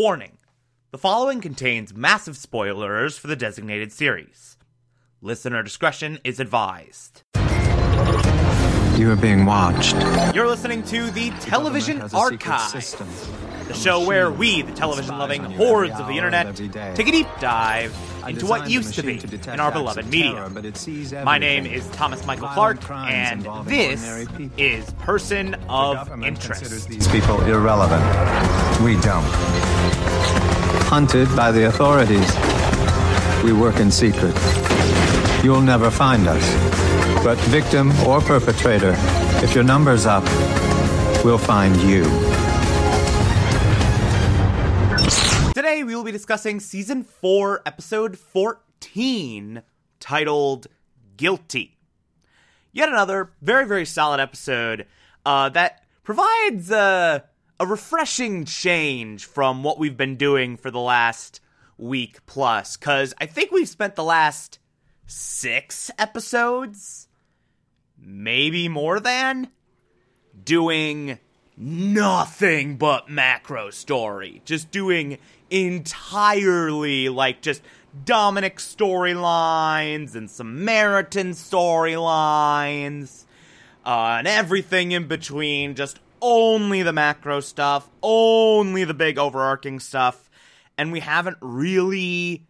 Warning the following contains massive spoilers for the designated series. Listener discretion is advised. You are being watched. You're listening to the Television Archive, the show where we, the television loving hordes of the internet, take a deep dive into what used to be machine detect in our beloved media. terror, but it sees My name is Thomas Michael Violent Clark, and this is Person of government Interest. these people irrelevant. We don't. Hunted by the authorities. We work in secret. You'll never find us. But victim or perpetrator, if your number's up, we'll find you. Today we will be discussing season 4, episode 14, titled Guilty. Yet another very, very solid episode uh, that provides uh, a refreshing change from what we've been doing for the last week plus. Because I think we've spent the last six episodes, maybe more than, doing nothing but macro story. Just doing entirely like just Dominic storylines and Samaritan storylines uh, and everything in between. Just only the macro stuff, only the big overarching stuff. And we haven't really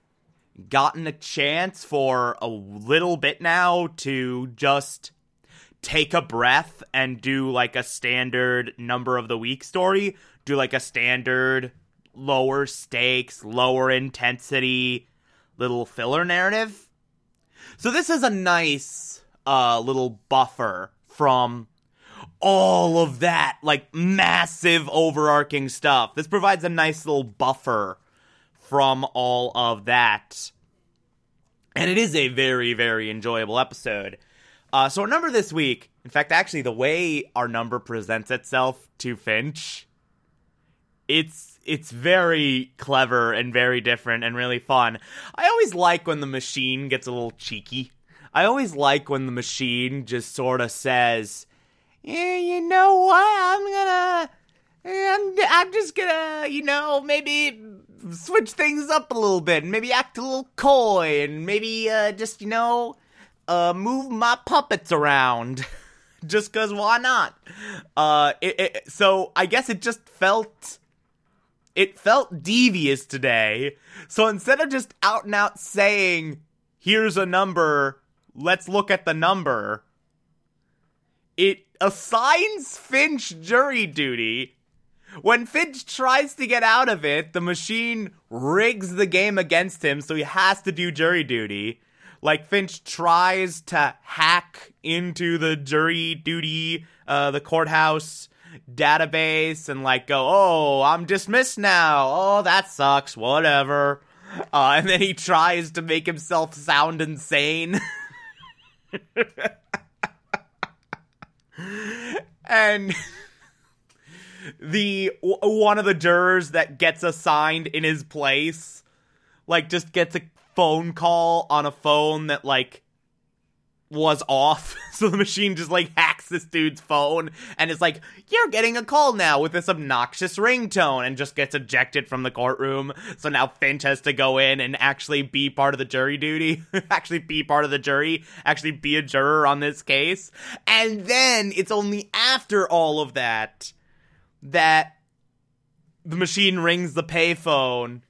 gotten a chance for a little bit now to just take a breath and do like a standard number of the week story, do like a standard lower stakes, lower intensity little filler narrative. So this is a nice uh little buffer from all of that like massive overarching stuff. This provides a nice little buffer from all of that. And it is a very, very enjoyable episode. Uh, so our number this week, in fact, actually, the way our number presents itself to Finch, it's it's very clever and very different and really fun. I always like when the machine gets a little cheeky. I always like when the machine just sort of says, "Yeah, you know what? I'm gonna, I'm, I'm just gonna, you know, maybe switch things up a little bit and maybe act a little coy and maybe uh, just, you know." uh, move my puppets around. just cause why not? Uh, it, it, so I guess it just felt, it felt devious today. So instead of just out and out saying, here's a number, let's look at the number, it assigns Finch jury duty. When Finch tries to get out of it, the machine rigs the game against him, so he has to do jury duty like Finch tries to hack into the jury duty, uh, the courthouse database and like go, oh, I'm dismissed now. Oh, that sucks. Whatever. Uh, and then he tries to make himself sound insane. and the one of the jurors that gets assigned in his place like just gets a phone call on a phone that like was off. So the machine just like hacks this dude's phone and is like, You're getting a call now with this obnoxious ringtone and just gets ejected from the courtroom. So now Finch has to go in and actually be part of the jury duty, actually be part of the jury, actually be a juror on this case. And then it's only after all of that that the machine rings the payphone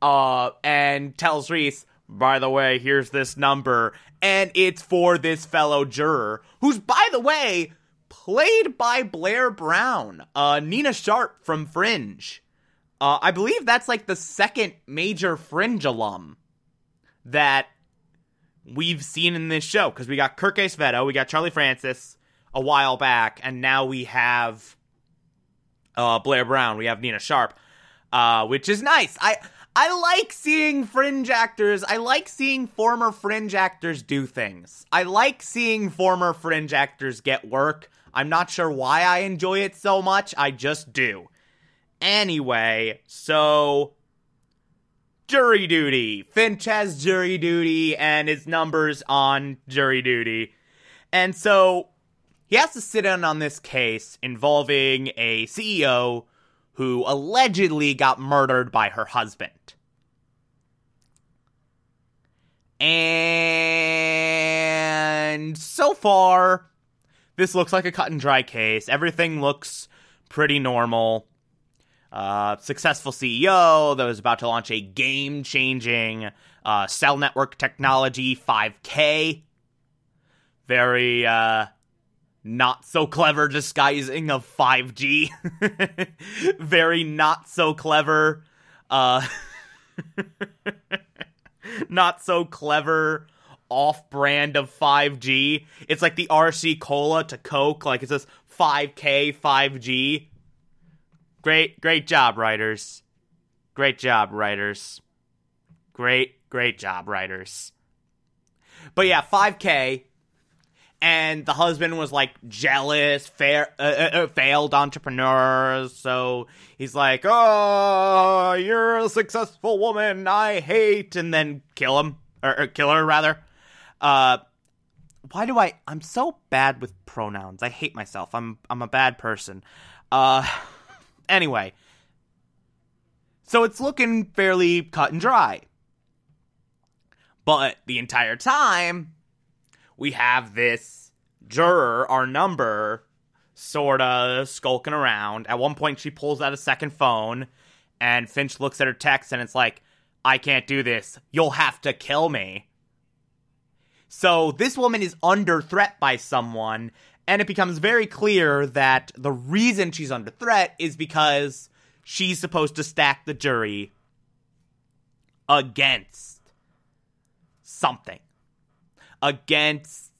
uh, and tells Reese, by the way, here's this number. And it's for this fellow juror, who's, by the way, played by Blair Brown, uh, Nina Sharp from Fringe. Uh, I believe that's like the second major Fringe alum that we've seen in this show. Because we got Kirk Acevedo, we got Charlie Francis a while back, and now we have uh, Blair Brown, we have Nina Sharp, uh, which is nice. I I like seeing fringe actors. I like seeing former fringe actors do things. I like seeing former fringe actors get work. I'm not sure why I enjoy it so much. I just do. Anyway, so jury duty. Finch has jury duty and his numbers on jury duty. And so he has to sit in on this case involving a CEO who allegedly got murdered by her husband. And so far, this looks like a cut and dry case. Everything looks pretty normal. Uh, successful CEO that was about to launch a game changing uh, cell network technology 5K. Very uh, not so clever disguising of 5G. Very not so clever. Uh, not so clever off brand of 5G. It's like the RC Cola to Coke. Like it says 5K 5G. Great, great job, writers. Great job, writers. Great, great job, writers. But yeah, 5K. And the husband was like jealous, uh, uh, uh, failed entrepreneur. So he's like, "Oh, you're a successful woman. I hate," and then kill him or, or kill her rather. Uh, why do I? I'm so bad with pronouns. I hate myself. I'm I'm a bad person. Uh, anyway, so it's looking fairly cut and dry. But the entire time, we have this juror, our number, sort of skulking around. At one point, she pulls out a second phone, and Finch looks at her text, and it's like, I can't do this. You'll have to kill me. So this woman is under threat by someone, and it becomes very clear that the reason she's under threat is because she's supposed to stack the jury against something, against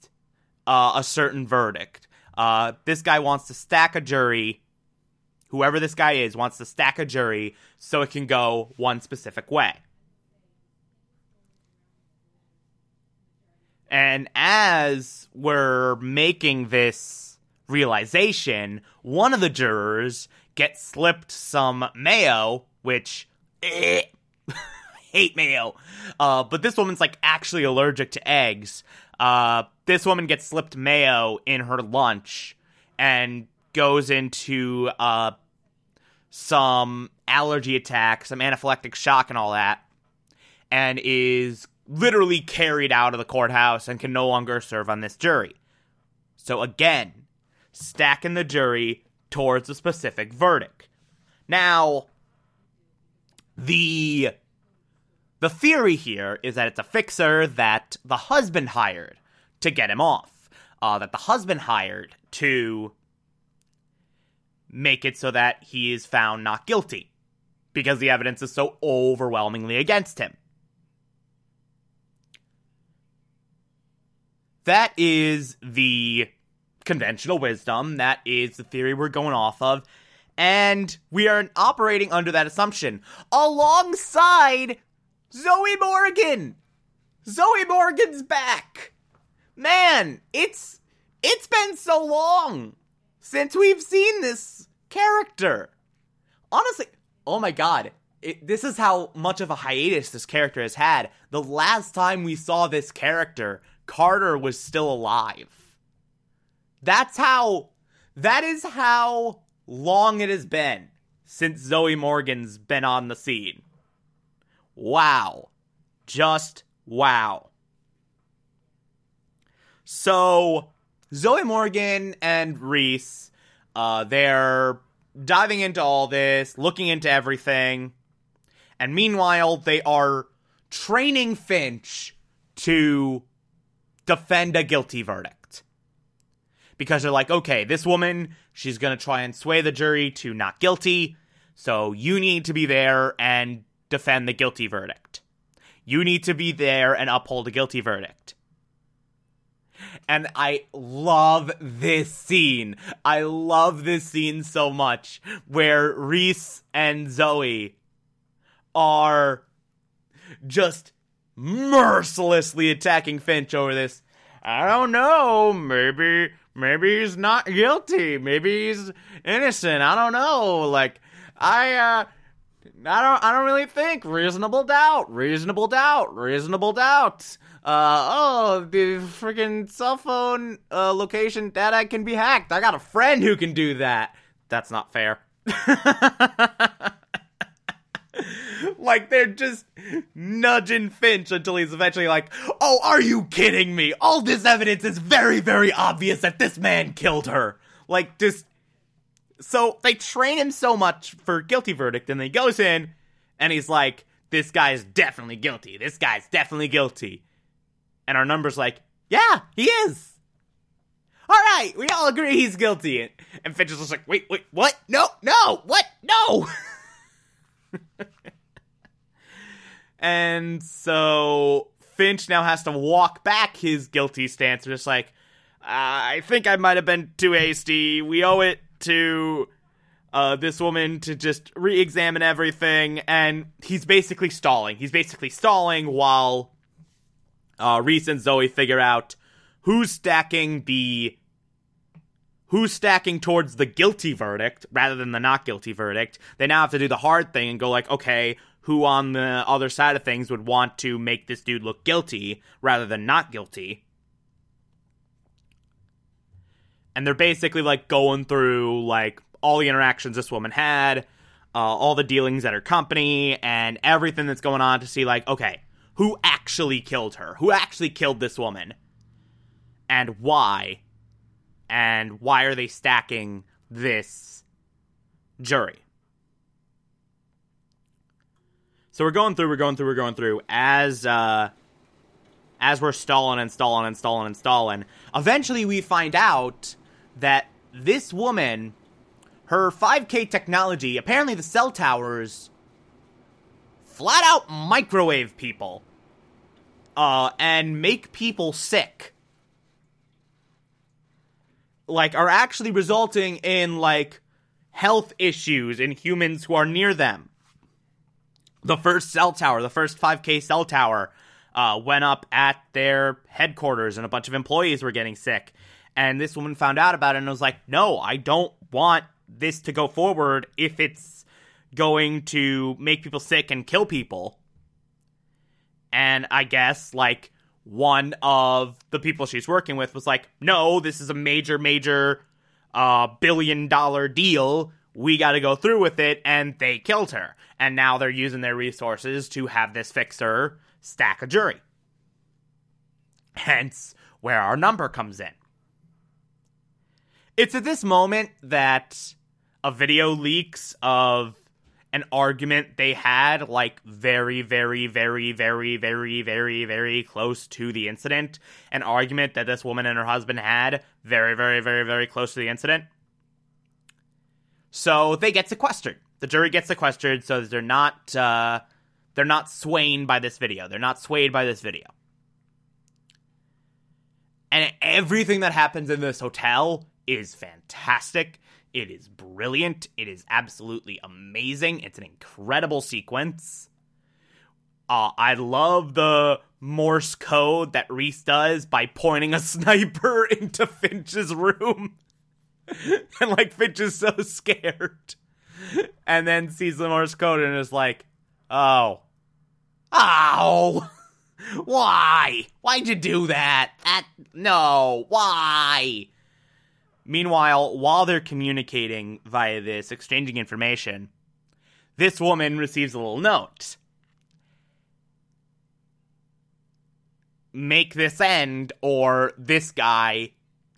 uh, a certain verdict. Uh, this guy wants to stack a jury. Whoever this guy is wants to stack a jury so it can go one specific way. And as we're making this realization, one of the jurors gets slipped some mayo, which eh, hate mayo. Uh, but this woman's like actually allergic to eggs. Uh, this woman gets slipped mayo in her lunch and goes into uh, some allergy attack, some anaphylactic shock, and all that, and is literally carried out of the courthouse and can no longer serve on this jury. So again, stacking the jury towards a specific verdict. Now, the the theory here is that it's a fixer that the husband hired to get him off. Uh, that the husband hired to make it so that he is found not guilty because the evidence is so overwhelmingly against him. That is the conventional wisdom. That is the theory we're going off of. And we are operating under that assumption alongside Zoe Morgan. Zoe Morgan's back. Man, it's it's been so long since we've seen this character. Honestly, oh my god, it, this is how much of a hiatus this character has had. The last time we saw this character Carter was still alive. That's how, that is how long it has been since Zoe Morgan's been on the scene. Wow. Just wow. So, Zoe Morgan and Reese, uh, they're diving into all this, looking into everything. And meanwhile, they are training Finch to defend a guilty verdict. Because they're like, okay, this woman, she's gonna try and sway the jury to not guilty, so you need to be there and defend the guilty verdict. You need to be there and uphold a guilty verdict. And I love this scene. I love this scene so much where Reese and Zoe are just mercilessly attacking Finch over this. I don't know. Maybe maybe he's not guilty. Maybe he's innocent. I don't know. Like I uh I don't I don't really think reasonable doubt, reasonable doubt, reasonable doubt. Uh oh, the freaking cell phone uh, location data can be hacked. I got a friend who can do that. That's not fair. like they're just nudging Finch until he's eventually like, "Oh, are you kidding me? All this evidence is very, very obvious that this man killed her." Like just so they train him so much for guilty verdict, and then he goes in and he's like, "This guy's definitely guilty. This guy's definitely guilty." And our number's like, "Yeah, he is." All right, we all agree he's guilty. And Finch is just like, "Wait, wait, what? No, no, what? No." and so Finch now has to walk back his guilty stance. Just like, I think I might have been too hasty. We owe it to uh, this woman to just re-examine everything, and he's basically stalling. He's basically stalling while uh, Reese and Zoe figure out who's stacking the who's stacking towards the guilty verdict rather than the not guilty verdict. They now have to do the hard thing and go like, okay, who on the other side of things would want to make this dude look guilty rather than not guilty? And they're basically like going through like all the interactions this woman had, uh, all the dealings at her company, and everything that's going on to see like, okay, who actually killed her? Who actually killed this woman? And why? and why are they stacking this jury? So we're going through, we're going through, we're going through as uh, as we're stalling and stalling and stalling and stalling. Eventually, we find out that this woman, her 5K technology, apparently the cell towers, flat out microwave people, uh, and make people sick like are actually resulting in like health issues in humans who are near them. The first cell tower, the first 5K cell tower, uh, went up at their headquarters, and a bunch of employees were getting sick. And this woman found out about it and was like, "No, I don't want this to go forward if it's going to make people sick and kill people." And I guess like one of the people she's working with was like, no, this is a major, major uh, billion dollar deal. We got to go through with it. And they killed her. And now they're using their resources to have this fixer stack a jury. Hence where our number comes in. It's at this moment that a video leaks of an argument they had like very very very very very very very close to the incident. An argument that this woman and her husband had very very very very close to the incident. So they get sequestered. The jury gets sequestered so they're not uh, they're not swayed by this video. They're not swayed by this video. And everything that happens in this hotel is fantastic it is brilliant. It is absolutely amazing. It's an incredible sequence. Uh, I love the Morse code that Reese does by pointing a sniper into Finch's room. and like Finch is so scared. And then sees the Morse code and is like, oh. Ow! Why? Why'd you do that? That no, why? Meanwhile, while they're communicating via this, exchanging information, this woman receives a little note. Make this end, or this guy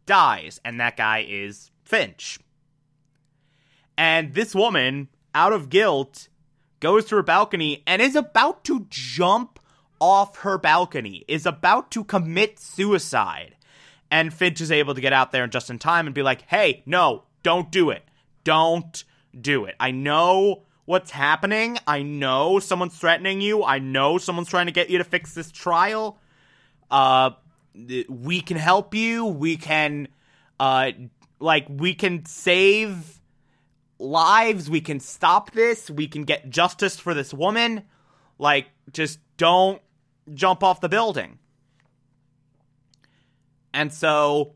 dies, and that guy is Finch. And this woman, out of guilt, goes to her balcony and is about to jump off her balcony, is about to commit suicide and Finch is able to get out there just in time and be like, hey, no, don't do it. Don't do it. I know what's happening. I know someone's threatening you. I know someone's trying to get you to fix this trial. Uh, we can help you. We can, uh, like, we can save lives. We can stop this. We can get justice for this woman. Like, just don't jump off the building. And so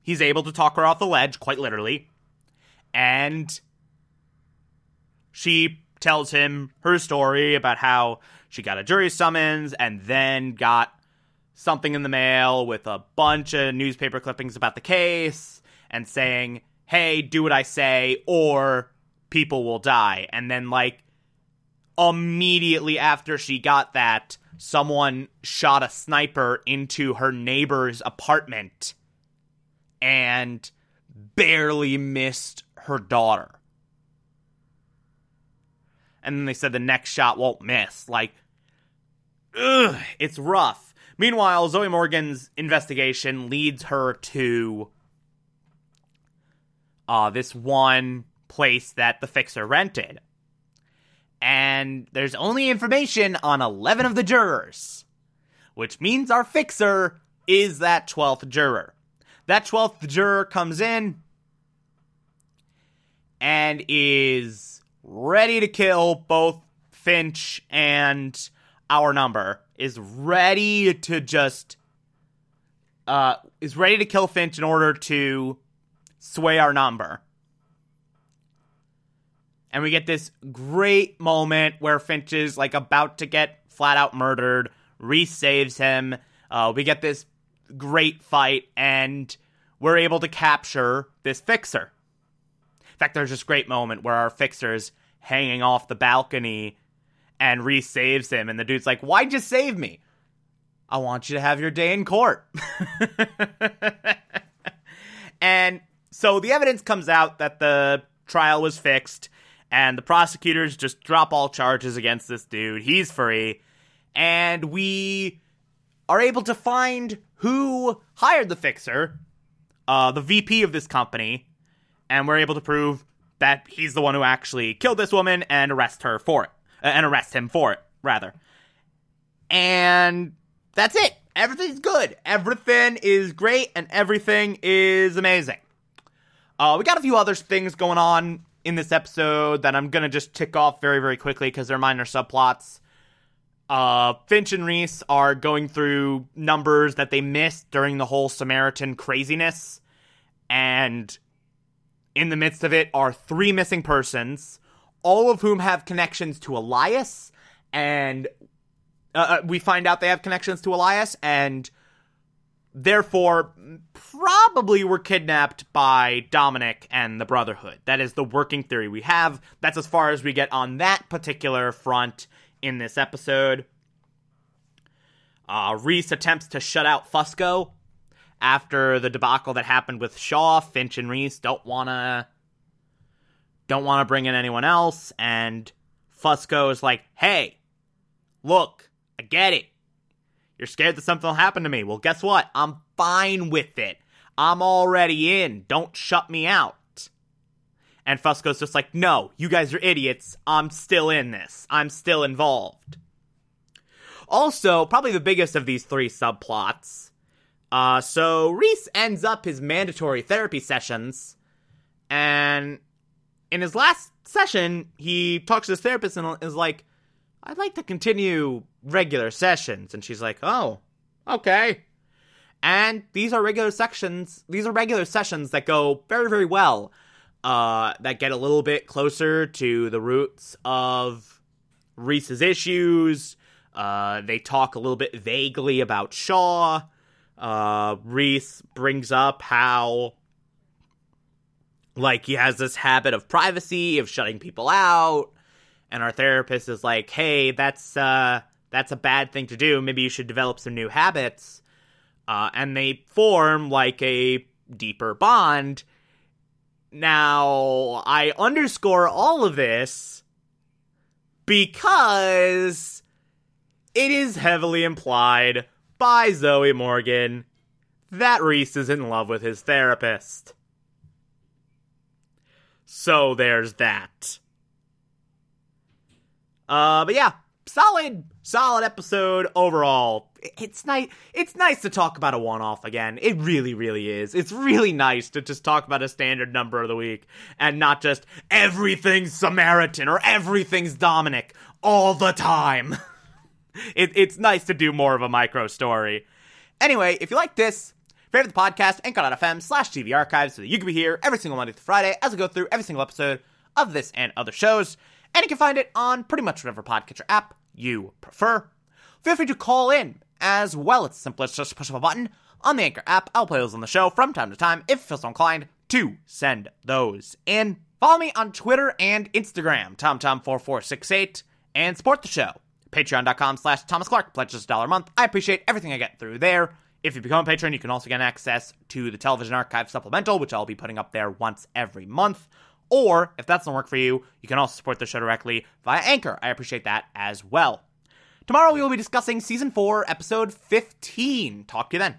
he's able to talk her off the ledge, quite literally. And she tells him her story about how she got a jury summons and then got something in the mail with a bunch of newspaper clippings about the case and saying, hey, do what I say, or people will die. And then, like, immediately after she got that, someone shot a sniper into her neighbor's apartment and barely missed her daughter. And then they said the next shot won't miss. Like, ugh, it's rough. Meanwhile, Zoe Morgan's investigation leads her to uh, this one place that the fixer rented. And there's only information on 11 of the jurors, which means our fixer is that 12th juror. That 12th juror comes in and is ready to kill both Finch and our number, is ready to just uh is ready to kill Finch in order to sway our number. And we get this great moment where Finch is like about to get flat out murdered. Reese saves him. Uh, we get this great fight, and we're able to capture this fixer. In fact, there's this great moment where our fixer's hanging off the balcony and Reese saves him, and the dude's like, Why'd you save me? I want you to have your day in court. and so the evidence comes out that the trial was fixed, and the prosecutors just drop all charges against this dude. He's free, and we are able to find who hired the fixer, uh, the VP of this company, and we're able to prove that he's the one who actually killed this woman and arrest her for it, uh, and arrest him for it, rather. And that's it. Everything's good. Everything is great, and everything is amazing. Uh, we got a few other things going on in this episode that I'm gonna just tick off very, very quickly because they're minor subplots. Uh, Finch and Reese are going through numbers that they missed during the whole Samaritan craziness, and in the midst of it are three missing persons, all of whom have connections to Elias, and uh, we find out they have connections to Elias, and therefore probably were kidnapped by Dominic and the Brotherhood. That is the working theory we have. That's as far as we get on that particular front in this episode. Uh, Reese attempts to shut out Fusco after the debacle that happened with Shaw. Finch and Reese don't wanna don't want to bring in anyone else, and Fusco is like, "Hey, look, I get it. You're scared that something will happen to me. Well, guess what? I'm fine with it. I'm already in. Don't shut me out. And Fusco's just like, no, you guys are idiots. I'm still in this. I'm still involved. Also, probably the biggest of these three subplots. Uh, so Reese ends up his mandatory therapy sessions, and in his last session, he talks to his therapist and is like, I'd like to continue regular sessions. And she's like, oh, okay. And these are regular sections, these are regular sessions that go very, very well. Uh, that get a little bit closer to the roots of Reese's issues. Uh, they talk a little bit vaguely about Shaw. Uh, Reese brings up how, like, he has this habit of privacy, of shutting people out and our therapist is like, "Hey, that's uh, that's a bad thing to do. Maybe you should develop some new habits." Uh, and they form like a deeper bond. Now, I underscore all of this because it is heavily implied by Zoe Morgan that Reese is in love with his therapist. So there's that. Uh, but yeah, solid, solid episode overall. It's nice. It's nice to talk about a one-off again. It really, really is. It's really nice to just talk about a standard number of the week and not just everything's Samaritan or everything's Dominic all the time. it, it's nice to do more of a micro story. Anyway, if you like this, favorite the podcast, anchor.fm slash TV archives so that you can be here every single Monday through Friday as I go through every single episode of this and other shows and you can find it on pretty much whatever podcatcher app you prefer. Feel free to call in as well. It's simple as just push up a button on the Anchor app. I'll play those on the show from time to time if you feel so inclined to send those in. Follow me on Twitter and Instagram, TomTom4468, and support the show. Patreon.com slash Thomas Clark. Pledge just a dollar a month. I appreciate everything I get through there. If you become a patron, you can also get access to the Television Archive Supplemental, which I'll be putting up there once every month. Or, if that doesn't work for you, you can also support the show directly via Anchor. I appreciate that as well. Tomorrow we will be discussing Season 4, Episode 15. Talk to you then.